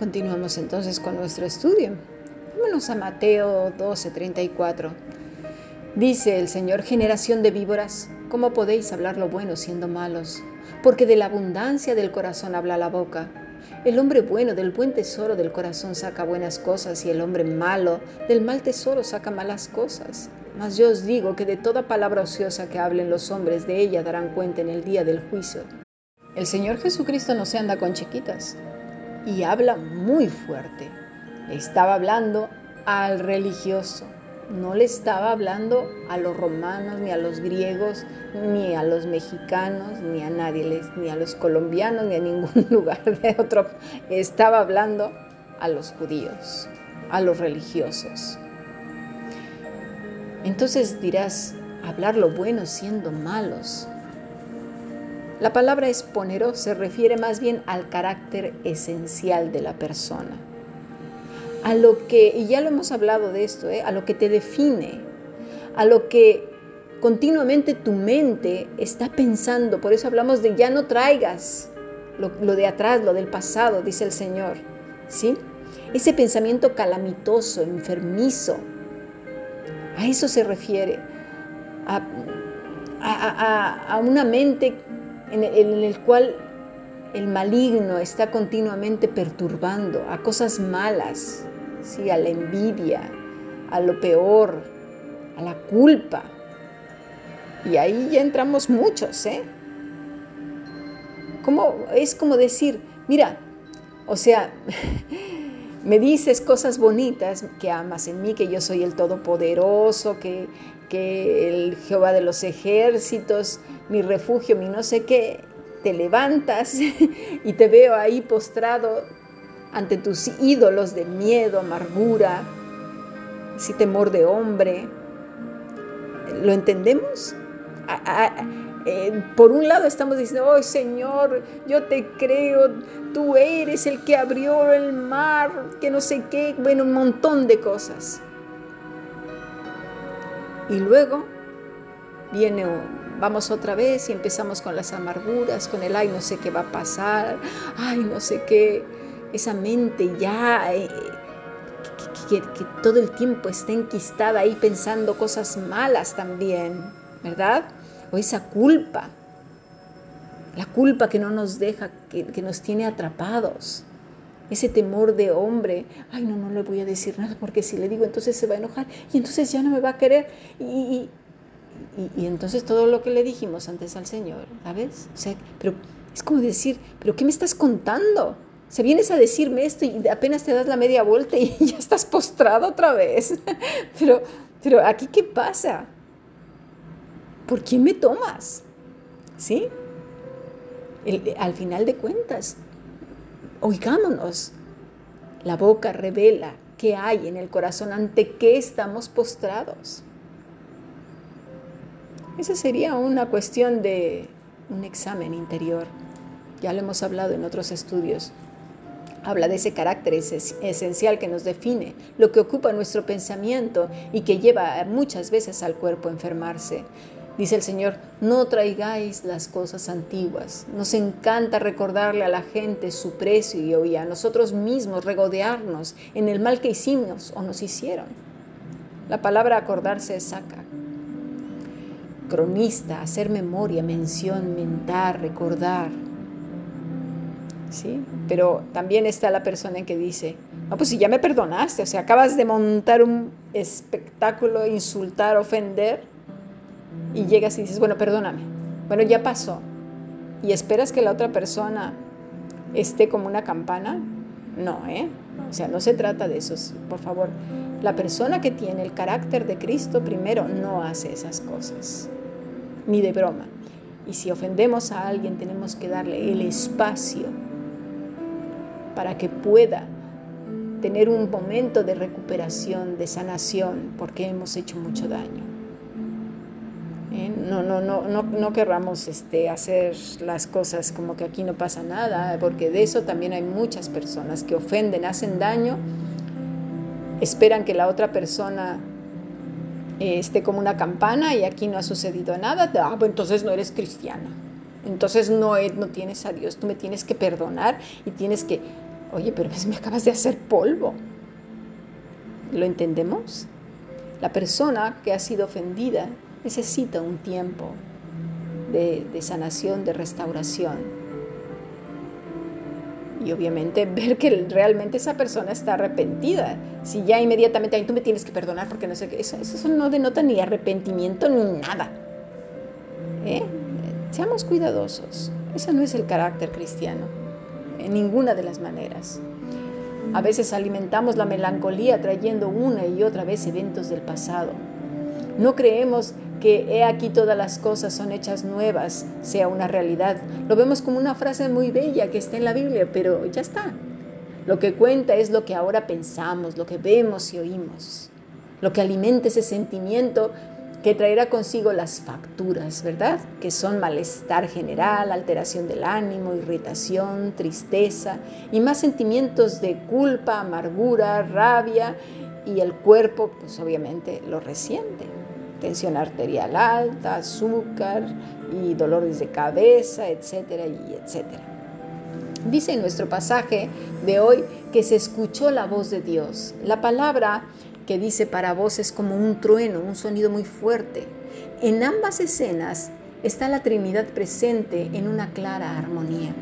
Continuamos entonces con nuestro estudio. Vámonos a Mateo 12:34. Dice el Señor, generación de víboras, ¿cómo podéis hablar lo bueno siendo malos? Porque de la abundancia del corazón habla la boca. El hombre bueno del buen tesoro del corazón saca buenas cosas y el hombre malo del mal tesoro saca malas cosas. Mas yo os digo que de toda palabra ociosa que hablen los hombres de ella darán cuenta en el día del juicio. El Señor Jesucristo no se anda con chiquitas y habla muy fuerte. estaba hablando al religioso, no le estaba hablando a los romanos, ni a los griegos, ni a los mexicanos, ni a nadie, ni a los colombianos, ni a ningún lugar de otro. Estaba hablando a los judíos, a los religiosos. Entonces dirás, hablar lo bueno siendo malos. La palabra exponero se refiere más bien al carácter esencial de la persona, a lo que, y ya lo hemos hablado de esto, ¿eh? a lo que te define, a lo que continuamente tu mente está pensando. Por eso hablamos de ya no traigas lo, lo de atrás, lo del pasado, dice el Señor. ¿Sí? Ese pensamiento calamitoso, enfermizo, a eso se refiere. A, a, a, una mente en el, cual el maligno está continuamente perturbando a cosas malas, ¿sí? a la envidia, a lo peor, a la culpa. Y ahí ya entramos muchos, ¿eh? es como decir, mira, o sea, me dices cosas bonitas, que amas en mí, que yo soy el Todopoderoso, que, que el Jehová de los ejércitos, mi refugio, mi no sé qué, te levantas y te veo ahí postrado ante tus ídolos de miedo, amargura, si temor de hombre. ¿Lo entendemos? Eh, por un lado estamos diciendo, oh Señor, yo te creo, tú eres el que abrió el mar, que no sé qué, bueno, un montón de cosas. Y luego viene, vamos otra vez y empezamos con las amarguras, con el, ay, no sé qué va a pasar, ay, no sé qué, esa mente ya, eh, que, que todo el tiempo está enquistada ahí pensando cosas malas también, ¿verdad? O esa culpa, la culpa que no nos deja, que, que nos tiene atrapados ese temor de hombre, ay no, no le voy a decir nada porque si le digo entonces se va a enojar y entonces ya no me va a querer. Y, y, entonces todo lo que le dijimos antes al Señor, ¿sabes? O sea, pero es como decir, pero ¿qué me estás contando? Se vienes a decirme esto y apenas te das la media vuelta y ya estás postrado otra vez. pero, pero aquí qué pasa? ¿Por quién me tomas? ¿Sí? al final de cuentas, Oigámonos. La boca revela qué hay en el corazón, ante qué estamos postrados. Esa sería una cuestión de un examen interior. Ya lo hemos hablado en otros estudios. Habla de ese carácter esencial que nos define, lo que ocupa nuestro pensamiento y que lleva muchas veces al cuerpo a enfermarse. Dice el Señor, no traigáis las cosas antiguas. Nos encanta recordarle a la gente su precio y a nosotros mismos regodearnos en el mal que hicimos o nos hicieron. La palabra acordarse saca. Cronista, hacer memoria, mención, mentar, recordar. ¿Sí? Pero también está la persona en que dice, no, pues si ya me perdonaste, o sea, acabas de montar un espectáculo, insultar, ofender, y llegas y dices, bueno, perdóname, bueno, ya pasó, y esperas que la otra persona esté como una campana, no, ¿eh? O sea, no se trata de eso, por favor. La persona que tiene el carácter de Cristo primero no hace esas cosas, ni de broma. Y si ofendemos a alguien tenemos que darle el espacio para que pueda tener un momento de recuperación, de sanación, porque hemos hecho mucho daño. ¿Eh? No, no, no, no, no querramos este, hacer las cosas como que aquí no pasa nada, porque de eso también hay muchas personas que ofenden, hacen daño, esperan que la otra persona eh, esté como una campana y aquí no ha sucedido nada, ah, pues entonces no eres cristiana. Entonces no, no tienes a Dios, tú me tienes que perdonar y tienes que... Oye, pero me acabas de hacer polvo. ¿Lo entendemos? La persona que ha sido ofendida necesita un tiempo de, sanación, de restauración. Y obviamente ver que realmente esa persona está arrepentida. Si ya inmediatamente, ahí tú me tienes que perdonar porque no sé qué, eso, eso no denota ni arrepentimiento ni nada. ¿Eh? Seamos cuidadosos. Ese no es el carácter cristiano, en ninguna de las maneras. A veces alimentamos la melancolía trayendo una y otra vez eventos del pasado. No creemos que he aquí todas las cosas son hechas nuevas, sea una realidad. Lo vemos como una frase muy bella que está en la Biblia, pero ya está. Lo que cuenta es lo que ahora pensamos, lo que vemos y oímos. Lo que alimenta ese sentimiento que traerá consigo las facturas, ¿verdad? Que son malestar general, alteración del ánimo, irritación, tristeza y más sentimientos de culpa, amargura, rabia y el cuerpo, pues obviamente lo resiente. Tensión arterial alta, azúcar y dolores de cabeza, etcétera y etcétera. Dice en nuestro pasaje de hoy que se escuchó la voz de Dios. La palabra que dice para vos es como un trueno, un sonido muy fuerte. En ambas escenas está la Trinidad presente en una clara armonía.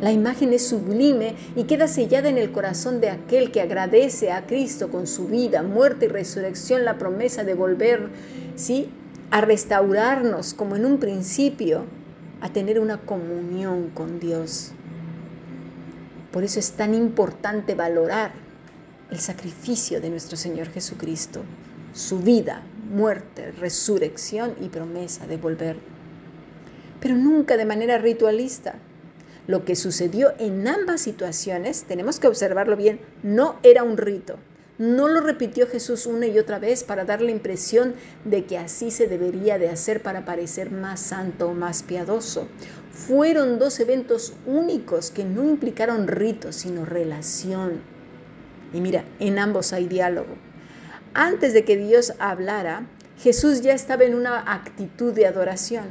La imagen es sublime y queda sellada en el corazón de aquel que agradece a Cristo con su vida, muerte y resurrección la promesa de volver, ¿sí? a restaurarnos como en un principio, a tener una comunión con Dios. Por eso es tan importante valorar el sacrificio de nuestro Señor Jesucristo, su vida, muerte, resurrección y promesa de volver. Pero nunca de manera ritualista. Lo que sucedió en ambas situaciones, tenemos que observarlo bien, no era un rito. No lo repitió Jesús una y otra vez para dar la impresión de que así se debería de hacer para parecer más santo o más piadoso. Fueron dos eventos únicos que no implicaron ritos, sino relación y mira, en ambos hay diálogo. Antes de que Dios hablara, Jesús ya estaba en una actitud de adoración,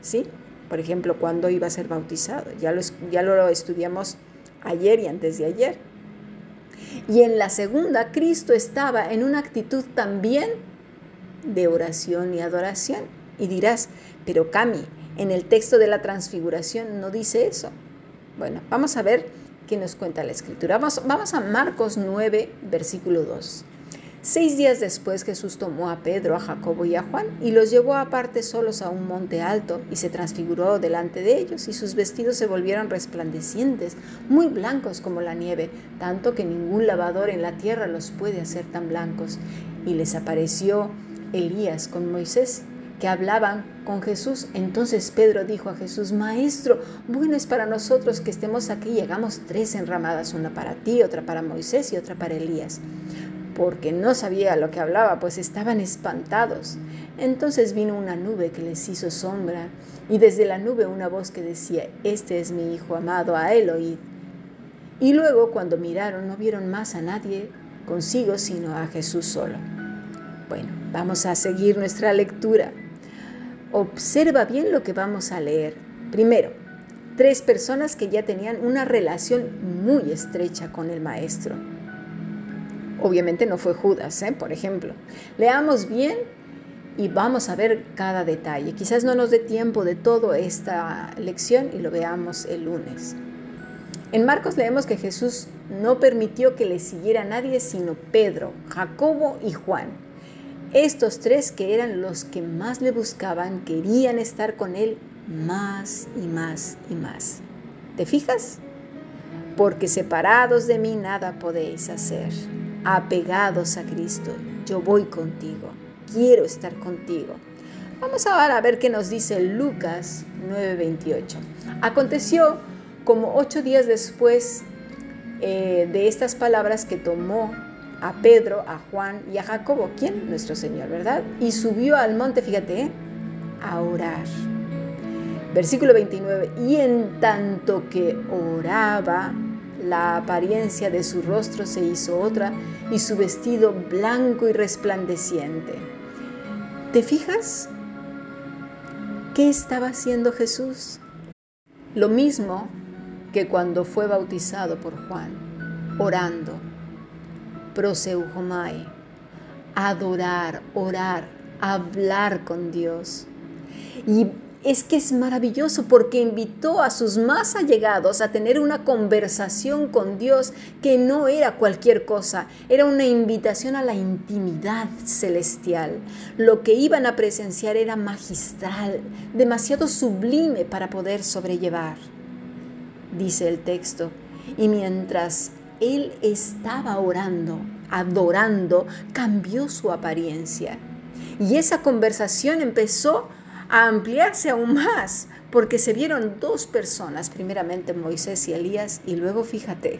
¿sí? Por ejemplo, cuando iba a ser bautizado, ya lo, ya lo estudiamos ayer y antes de ayer. Y en la segunda, Cristo estaba en una actitud también de oración y adoración. Y dirás, pero Cami, en el texto de la transfiguración no dice eso. Bueno, vamos a ver que nos cuenta la escritura. Vamos, vamos a Marcos 9, versículo 2. Seis días después Jesús tomó a Pedro, a Jacobo y a Juan y los llevó aparte solos a un monte alto y se transfiguró delante de ellos y sus vestidos se volvieron resplandecientes, muy blancos como la nieve, tanto que ningún lavador en la tierra los puede hacer tan blancos. Y les apareció Elías con Moisés que hablaban con Jesús. Entonces Pedro dijo a Jesús, Maestro, bueno es para nosotros que estemos aquí y hagamos tres enramadas, una para ti, otra para Moisés y otra para Elías. Porque no sabía lo que hablaba, pues estaban espantados. Entonces vino una nube que les hizo sombra, y desde la nube una voz que decía, Este es mi Hijo amado, a él oíd. Y luego cuando miraron no vieron más a nadie consigo, sino a Jesús solo. Bueno, vamos a seguir nuestra lectura. Observa bien lo que vamos a leer. Primero, tres personas que ya tenían una relación muy estrecha con el maestro. Obviamente no fue Judas, ¿eh? por ejemplo. Leamos bien y vamos a ver cada detalle. Quizás no nos dé tiempo de toda esta lección y lo veamos el lunes. En Marcos leemos que Jesús no permitió que le siguiera nadie sino Pedro, Jacobo y Juan. Estos tres que eran los que más le buscaban, querían estar con él más y más y más. ¿Te fijas? Porque separados de mí nada podéis hacer. Apegados a Cristo, yo voy contigo, quiero estar contigo. Vamos ahora a ver qué nos dice Lucas 9:28. Aconteció como ocho días después eh, de estas palabras que tomó a Pedro, a Juan y a Jacobo. ¿Quién? Nuestro Señor, ¿verdad? Y subió al monte, fíjate, ¿eh? a orar. Versículo 29. Y en tanto que oraba, la apariencia de su rostro se hizo otra y su vestido blanco y resplandeciente. ¿Te fijas? ¿Qué estaba haciendo Jesús? Lo mismo que cuando fue bautizado por Juan orando, proseuhomai, adorar, orar, hablar con Dios. Y es que es maravilloso porque invitó a sus más allegados a tener una conversación con Dios que no era cualquier cosa, era una invitación a la intimidad celestial. Lo que iban a presenciar era magistral, demasiado sublime para poder sobrellevar. Dice el texto, y mientras él estaba orando, adorando, cambió su apariencia. Y esa conversación empezó a ampliarse aún más, porque se vieron dos personas, primeramente Moisés y Elías, y luego fíjate,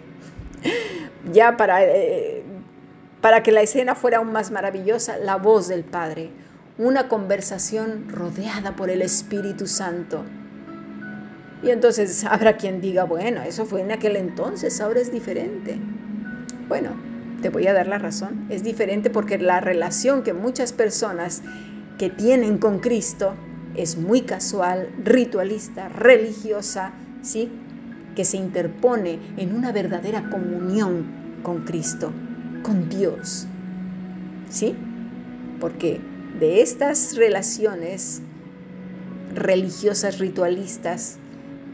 ya para, eh, para que la escena fuera aún más maravillosa, la voz del Padre, una conversación rodeada por el Espíritu Santo. Y entonces habrá quien diga, bueno, eso fue en aquel entonces, ahora es diferente. Bueno, te voy a dar la razón, es diferente porque la relación que muchas personas que tienen con Cristo es muy casual, ritualista, religiosa, ¿sí? que se interpone en una verdadera comunión con Cristo, con Dios. ¿Sí? Porque de estas relaciones religiosas, ritualistas,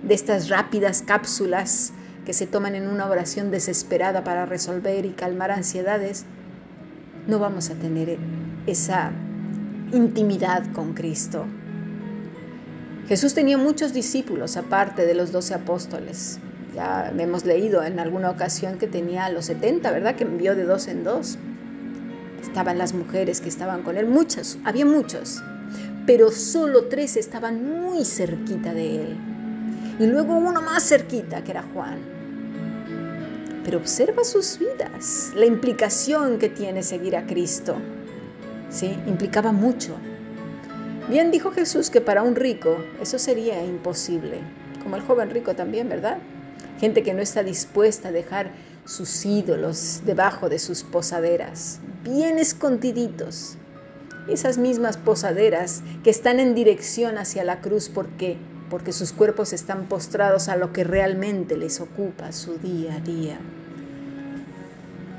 de estas rápidas cápsulas que se toman en una oración desesperada para resolver y calmar ansiedades, no vamos a tener esa intimidad con Cristo. Jesús tenía muchos discípulos aparte de los doce apóstoles. Ya hemos leído en alguna ocasión que tenía los 70, ¿verdad? Que envió de dos en dos. Estaban las mujeres que estaban con él, muchas, había muchos, pero solo tres estaban muy cerquita de él. Y luego uno más cerquita, que era Juan. Pero observa sus vidas, la implicación que tiene seguir a Cristo. ¿Sí? Implicaba mucho. Bien dijo Jesús que para un rico eso sería imposible, como el joven rico también, ¿verdad? Gente que no está dispuesta a dejar sus ídolos debajo de sus posaderas, bien escondiditos. Esas mismas posaderas que están en dirección hacia la cruz porque porque sus cuerpos están postrados a lo que realmente les ocupa su día a día.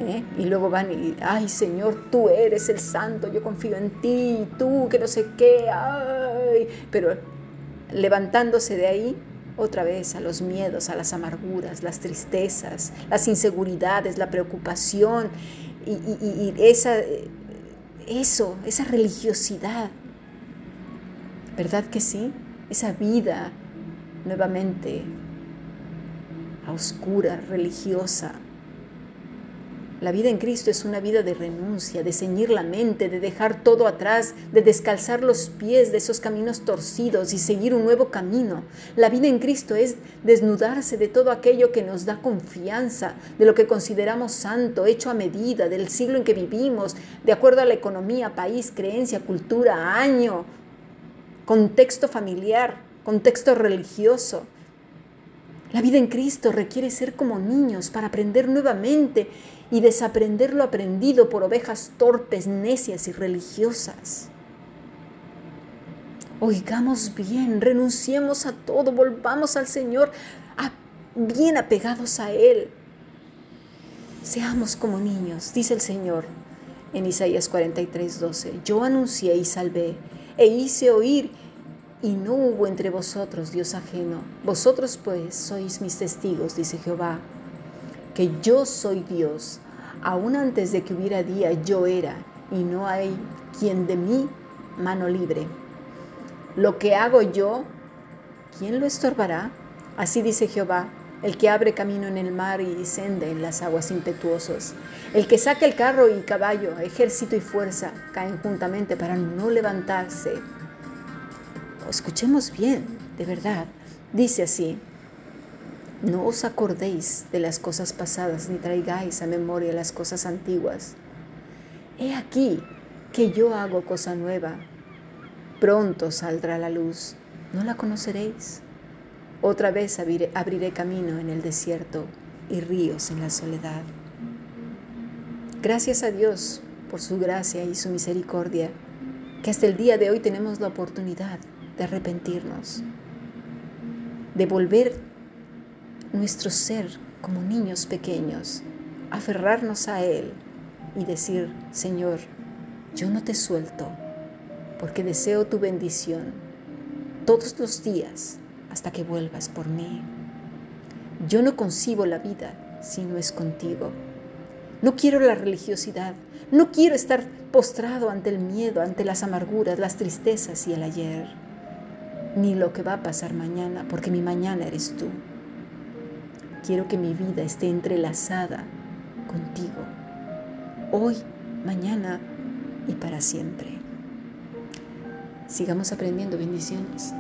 ¿Eh? Y luego van y, ay Señor, tú eres el santo, yo confío en ti, tú que no sé qué, ay. Pero levantándose de ahí otra vez a los miedos, a las amarguras, las tristezas, las inseguridades, la preocupación y, esa, eso, esa religiosidad. ¿Verdad que sí? Esa vida nuevamente oscura, religiosa, la vida en Cristo es una vida de renuncia, de ceñir la mente, de dejar todo atrás, de descalzar los pies de esos caminos torcidos y seguir un nuevo camino. La vida en Cristo es desnudarse de todo aquello que nos da confianza, de lo que consideramos santo, hecho a medida, del siglo en que vivimos, de acuerdo a la economía, país, creencia, cultura, año, contexto familiar, contexto religioso. La vida en Cristo requiere ser como niños para aprender nuevamente y desaprender lo aprendido por ovejas torpes, necias y religiosas. Oigamos bien, renunciemos a todo, volvamos al Señor bien apegados a Él. Seamos como niños, dice el Señor en Isaías 43, 12. Yo anuncié y salvé, e hice oír, y no hubo entre vosotros Dios ajeno. Vosotros pues sois mis testigos, dice Jehová que yo soy Dios. Aún antes de que hubiera día, yo era, y no hay quien de mí mano libre. Lo que hago yo, ¿quién lo estorbará? Así dice Jehová, el que abre camino en el mar y senda en las aguas impetuosas. El que saca el carro y caballo, ejército y fuerza, caen juntamente para no levantarse. Escuchemos bien, de verdad. Dice así, no os acordéis de las cosas pasadas, ni traigáis a memoria las cosas antiguas. He aquí que yo hago cosa nueva. Pronto saldrá la luz. ¿No la conoceréis? Otra vez abriré, abriré camino en el desierto y ríos en la soledad. Gracias a Dios por su gracia y su misericordia, que hasta el día de hoy tenemos la oportunidad de arrepentirnos, de volver nuestro ser como niños pequeños aferrarnos a Él y decir, Señor, yo no te suelto porque deseo tu bendición todos los días hasta que vuelvas por mí. Yo no concibo la vida si no es contigo. No quiero la religiosidad, no quiero estar postrado ante el miedo, ante las amarguras, las tristezas y el ayer, ni lo que va a pasar mañana, porque mi mañana eres tú. Quiero que mi vida esté entrelazada contigo, hoy, mañana y para siempre. Sigamos aprendiendo bendiciones.